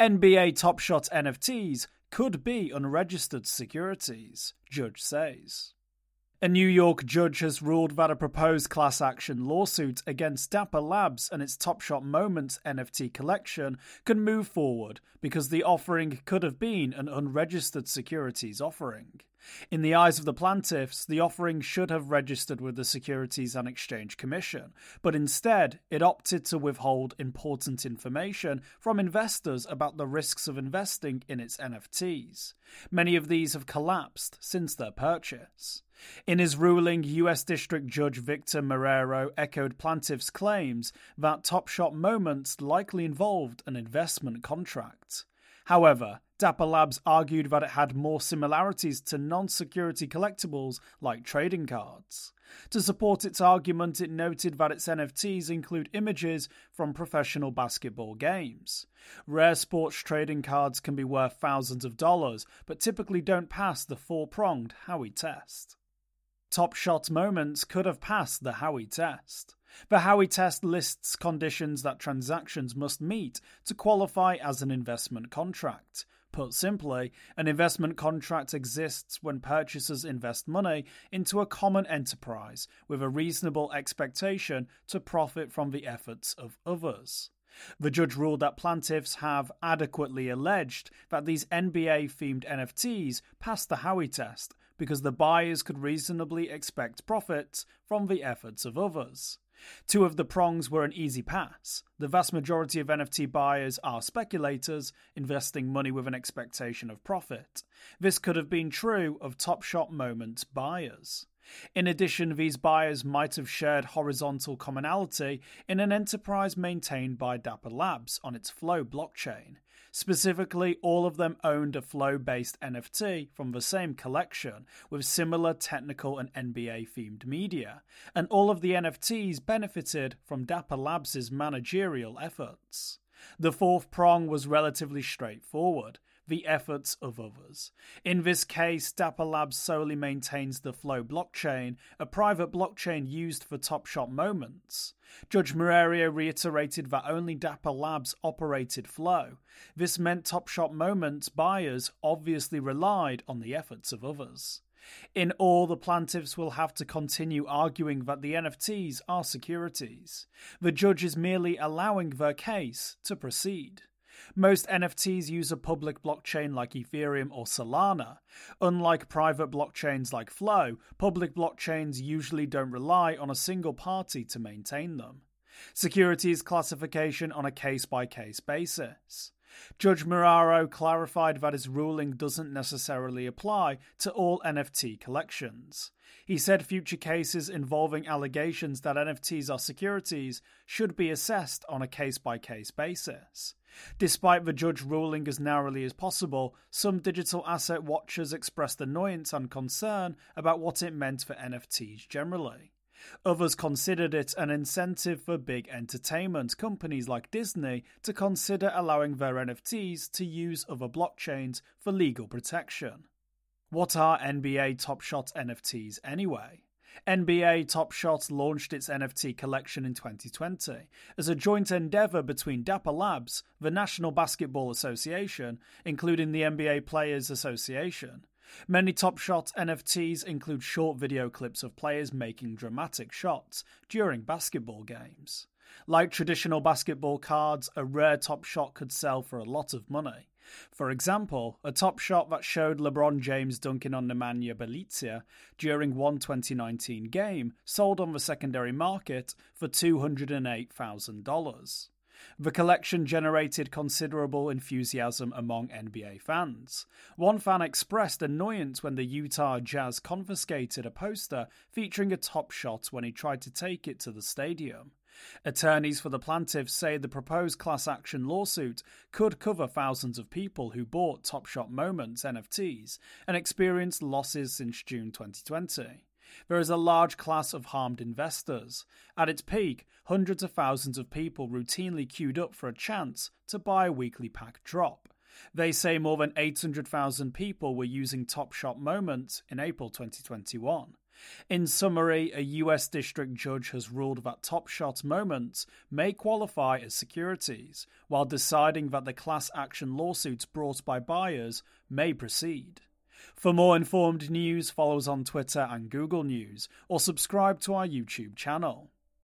NBA Top Shot NFTs could be unregistered securities, judge says. A New York judge has ruled that a proposed class action lawsuit against Dapper Labs and its Top Shot Moments NFT collection can move forward because the offering could have been an unregistered securities offering. In the eyes of the plaintiffs, the offering should have registered with the Securities and Exchange Commission, but instead it opted to withhold important information from investors about the risks of investing in its NFTs. Many of these have collapsed since their purchase. In his ruling, U.S. District Judge Victor Marrero echoed plaintiffs' claims that Top Shot Moments likely involved an investment contract. However, Dapper Labs argued that it had more similarities to non security collectibles like trading cards. To support its argument, it noted that its NFTs include images from professional basketball games. Rare sports trading cards can be worth thousands of dollars, but typically don't pass the four pronged Howey test. Top Shot Moments could have passed the Howey test. The Howey test lists conditions that transactions must meet to qualify as an investment contract. Put simply, an investment contract exists when purchasers invest money into a common enterprise with a reasonable expectation to profit from the efforts of others. The judge ruled that plaintiffs have adequately alleged that these NBA themed NFTs passed the Howey test because the buyers could reasonably expect profits from the efforts of others. Two of the prongs were an easy pass. The vast majority of NFT buyers are speculators, investing money with an expectation of profit. This could have been true of Top Shot Moment buyers. In addition, these buyers might have shared horizontal commonality in an enterprise maintained by Dapper Labs on its Flow blockchain. Specifically, all of them owned a Flow based NFT from the same collection with similar technical and NBA themed media, and all of the NFTs benefited from Dapper Labs' managerial efforts. The fourth prong was relatively straightforward the efforts of others. In this case, Dapper Labs solely maintains the Flow blockchain, a private blockchain used for Top Shot moments. Judge Marrero reiterated that only Dapper Labs operated Flow. This meant Top Shot moments buyers obviously relied on the efforts of others. In all, the plaintiffs will have to continue arguing that the NFTs are securities. The judge is merely allowing their case to proceed. Most NFTs use a public blockchain like Ethereum or Solana. Unlike private blockchains like Flow, public blockchains usually don't rely on a single party to maintain them. Securities classification on a case by case basis. Judge Marrero clarified that his ruling doesn't necessarily apply to all NFT collections. He said future cases involving allegations that NFTs are securities should be assessed on a case by case basis. Despite the judge ruling as narrowly as possible, some digital asset watchers expressed annoyance and concern about what it meant for NFTs generally. Others considered it an incentive for big entertainment companies like Disney to consider allowing their NFTs to use other blockchains for legal protection. What are NBA Top Shot NFTs anyway? NBA Top Shot launched its NFT collection in 2020 as a joint endeavor between Dapper Labs, the National Basketball Association, including the NBA Players Association. Many Top Shot NFTs include short video clips of players making dramatic shots during basketball games. Like traditional basketball cards, a rare Top Shot could sell for a lot of money. For example, a top shot that showed LeBron James dunking on Nemanja Bjelica during one 2019 game sold on the secondary market for $208,000. The collection generated considerable enthusiasm among NBA fans. One fan expressed annoyance when the Utah Jazz confiscated a poster featuring a top shot when he tried to take it to the stadium. Attorneys for the plaintiffs say the proposed class action lawsuit could cover thousands of people who bought Top Shot Moments NFTs and experienced losses since June 2020. There is a large class of harmed investors. At its peak, hundreds of thousands of people routinely queued up for a chance to buy a weekly pack drop. They say more than 800,000 people were using Top Shot Moments in April 2021. In summary, a US district judge has ruled that Top Shot moments may qualify as securities, while deciding that the class action lawsuits brought by buyers may proceed. For more informed news, follow us on Twitter and Google News, or subscribe to our YouTube channel.